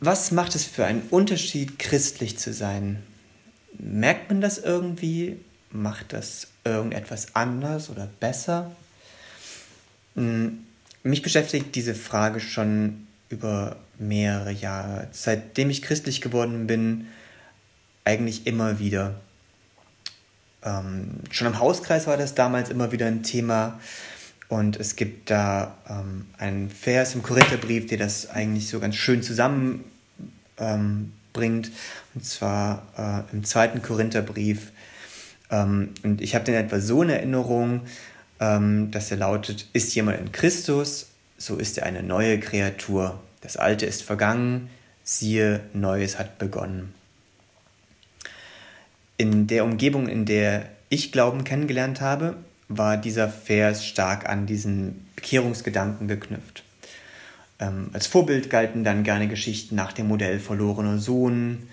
was macht es für einen Unterschied, christlich zu sein? Merkt man das irgendwie? Macht das irgendetwas anders oder besser? Hm, mich beschäftigt diese Frage schon über mehrere Jahre. Seitdem ich christlich geworden bin, eigentlich immer wieder. Ähm, schon im Hauskreis war das damals immer wieder ein Thema. Und es gibt da ähm, einen Vers im Korintherbrief, der das eigentlich so ganz schön zusammenbringt. Ähm, und zwar äh, im zweiten Korintherbrief. Ähm, und ich habe den etwa so in Erinnerung, ähm, dass er lautet, ist jemand in Christus, so ist er eine neue Kreatur. Das Alte ist vergangen, siehe, Neues hat begonnen. In der Umgebung, in der ich Glauben kennengelernt habe, war dieser Vers stark an diesen Bekehrungsgedanken geknüpft. Ähm, als Vorbild galten dann gerne Geschichten nach dem Modell Verlorener Sohn,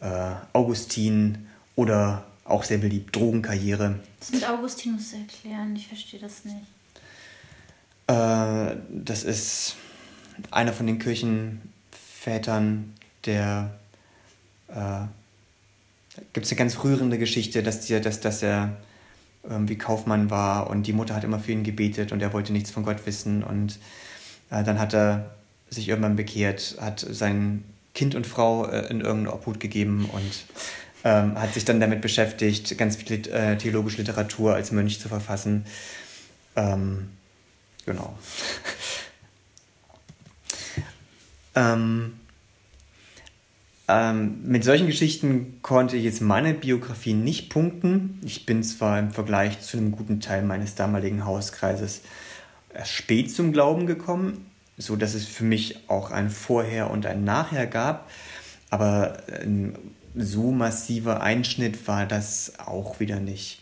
äh, Augustin oder auch sehr beliebt Drogenkarriere. Das mit Augustin musst du erklären, ich verstehe das nicht. Äh, das ist einer von den Kirchenvätern, der äh, gibt es eine ganz rührende Geschichte, dass, die, dass, dass er irgendwie Kaufmann war und die Mutter hat immer für ihn gebetet und er wollte nichts von Gott wissen und äh, dann hat er sich irgendwann bekehrt, hat sein Kind und Frau äh, in irgendeine Obhut gegeben und ähm, hat sich dann damit beschäftigt, ganz viel äh, theologische Literatur als Mönch zu verfassen. Ähm, genau. ähm, ähm, mit solchen Geschichten konnte ich jetzt meine Biografie nicht punkten. Ich bin zwar im Vergleich zu einem guten Teil meines damaligen Hauskreises erst spät zum Glauben gekommen, so dass es für mich auch ein Vorher und ein Nachher gab, aber ein so massiver Einschnitt war das auch wieder nicht.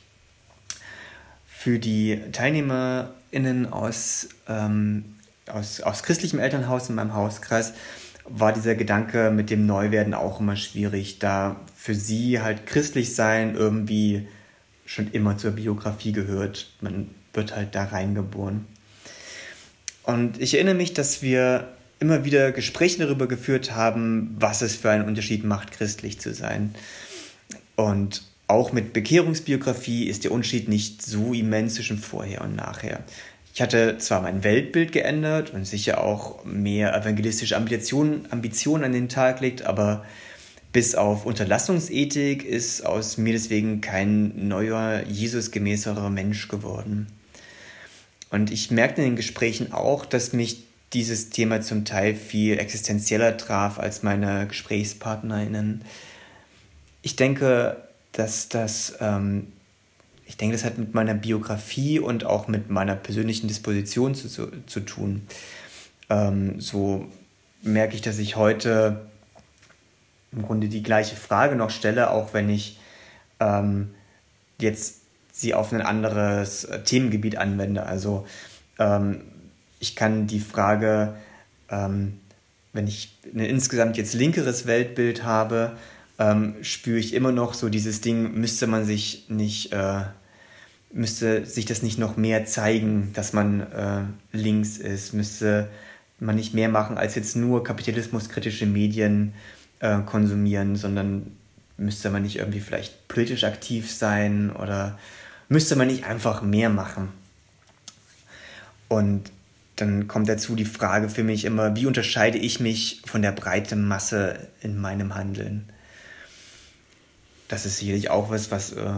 Für die TeilnehmerInnen aus, ähm, aus, aus christlichem Elternhaus in meinem Hauskreis war dieser Gedanke mit dem Neuwerden auch immer schwierig, da für sie halt christlich sein irgendwie schon immer zur Biografie gehört. Man wird halt da reingeboren. Und ich erinnere mich, dass wir immer wieder Gespräche darüber geführt haben, was es für einen Unterschied macht, christlich zu sein. Und auch mit Bekehrungsbiografie ist der Unterschied nicht so immens zwischen vorher und nachher. Ich hatte zwar mein Weltbild geändert und sicher auch mehr evangelistische Ambitionen, Ambitionen an den Tag gelegt, aber bis auf Unterlassungsethik ist aus mir deswegen kein neuer, Jesusgemäßerer Mensch geworden. Und ich merkte in den Gesprächen auch, dass mich dieses Thema zum Teil viel existenzieller traf als meine GesprächspartnerInnen. Ich denke, dass das ähm, ich denke, das hat mit meiner Biografie und auch mit meiner persönlichen Disposition zu, zu, zu tun. Ähm, so merke ich, dass ich heute im Grunde die gleiche Frage noch stelle, auch wenn ich ähm, jetzt sie auf ein anderes Themengebiet anwende. Also ähm, ich kann die Frage, ähm, wenn ich ein insgesamt jetzt linkeres Weltbild habe, ähm, spüre ich immer noch so dieses Ding, müsste man sich nicht, äh, müsste sich das nicht noch mehr zeigen, dass man äh, links ist, müsste man nicht mehr machen, als jetzt nur kapitalismuskritische Medien äh, konsumieren, sondern müsste man nicht irgendwie vielleicht politisch aktiv sein oder müsste man nicht einfach mehr machen? Und dann kommt dazu die Frage für mich immer, wie unterscheide ich mich von der breiten Masse in meinem Handeln? Das ist sicherlich auch was, was äh,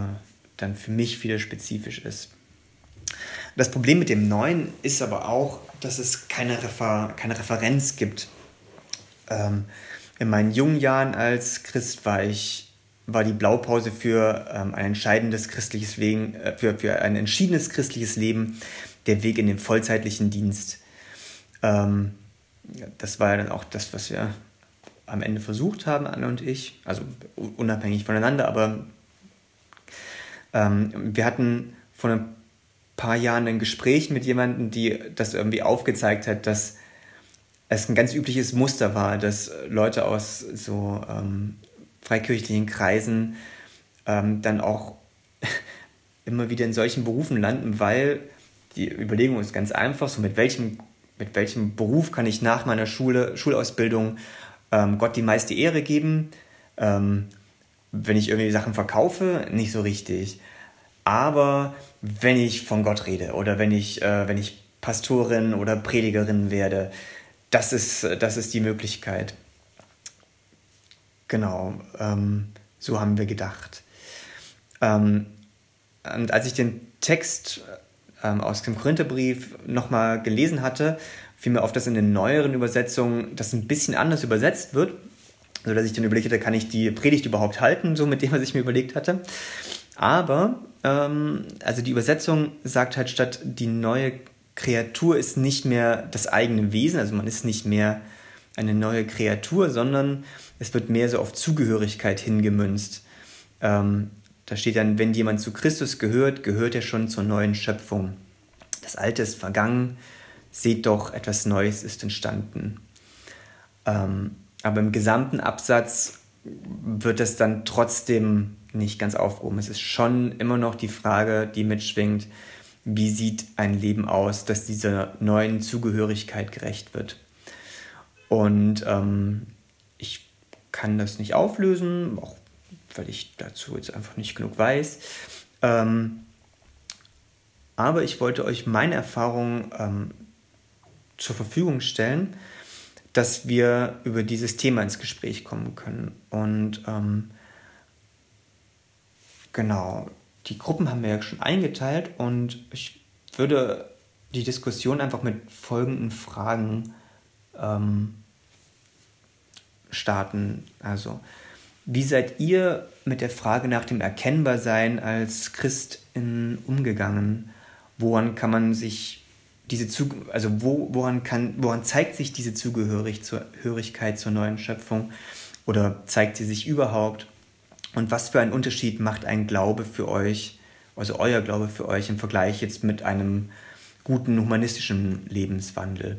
dann für mich wieder spezifisch ist. Das Problem mit dem Neuen ist aber auch, dass es keine, Refer keine Referenz gibt. Ähm, in meinen jungen Jahren als Christ war ich, war die Blaupause für ähm, ein entscheidendes christliches Leben, äh, für, für ein entschiedenes christliches Leben der Weg in den vollzeitlichen Dienst. Ähm, das war ja dann auch das, was wir am Ende versucht haben, Anne und ich, also unabhängig voneinander, aber ähm, wir hatten vor ein paar Jahren ein Gespräch mit jemandem, die das irgendwie aufgezeigt hat, dass es ein ganz übliches Muster war, dass Leute aus so ähm, freikirchlichen Kreisen ähm, dann auch immer wieder in solchen Berufen landen, weil die Überlegung ist ganz einfach, so mit welchem, mit welchem Beruf kann ich nach meiner Schule, Schulausbildung ähm, Gott die meiste Ehre geben. Ähm, wenn ich irgendwie Sachen verkaufe, nicht so richtig. Aber wenn ich von Gott rede oder wenn ich, äh, wenn ich Pastorin oder Predigerin werde, das ist, das ist die Möglichkeit. Genau, ähm, so haben wir gedacht. Ähm, und als ich den Text ähm, aus dem Korintherbrief nochmal gelesen hatte, fiel mir auf, dass in den neueren Übersetzungen das ein bisschen anders übersetzt wird, sodass ich dann überlegt hatte, kann ich die Predigt überhaupt halten, so mit dem, was ich mir überlegt hatte. Aber, ähm, also die Übersetzung sagt halt statt, die neue Kreatur ist nicht mehr das eigene Wesen, also man ist nicht mehr eine neue Kreatur, sondern es wird mehr so auf Zugehörigkeit hingemünzt. Ähm, da steht dann, wenn jemand zu Christus gehört, gehört er schon zur neuen Schöpfung. Das Alte ist vergangen, seht doch, etwas Neues ist entstanden. Ähm, aber im gesamten Absatz wird es dann trotzdem nicht ganz aufgehoben. Es ist schon immer noch die Frage, die mitschwingt, wie sieht ein Leben aus, das dieser neuen Zugehörigkeit gerecht wird. Und ähm, ich kann das nicht auflösen, auch weil ich dazu jetzt einfach nicht genug weiß. Ähm, aber ich wollte euch meine Erfahrungen ähm, zur Verfügung stellen, dass wir über dieses Thema ins Gespräch kommen können. Und ähm, genau, die Gruppen haben wir ja schon eingeteilt und ich würde die Diskussion einfach mit folgenden Fragen ähm, starten. Also, wie seid ihr mit der Frage nach dem Erkennbarsein als Christin umgegangen? Woran kann man sich diese Zug also wo, woran kann woran zeigt sich diese Zugehörigkeit zur neuen Schöpfung oder zeigt sie sich überhaupt? Und was für einen Unterschied macht ein Glaube für euch, also euer Glaube für euch im Vergleich jetzt mit einem guten humanistischen Lebenswandel?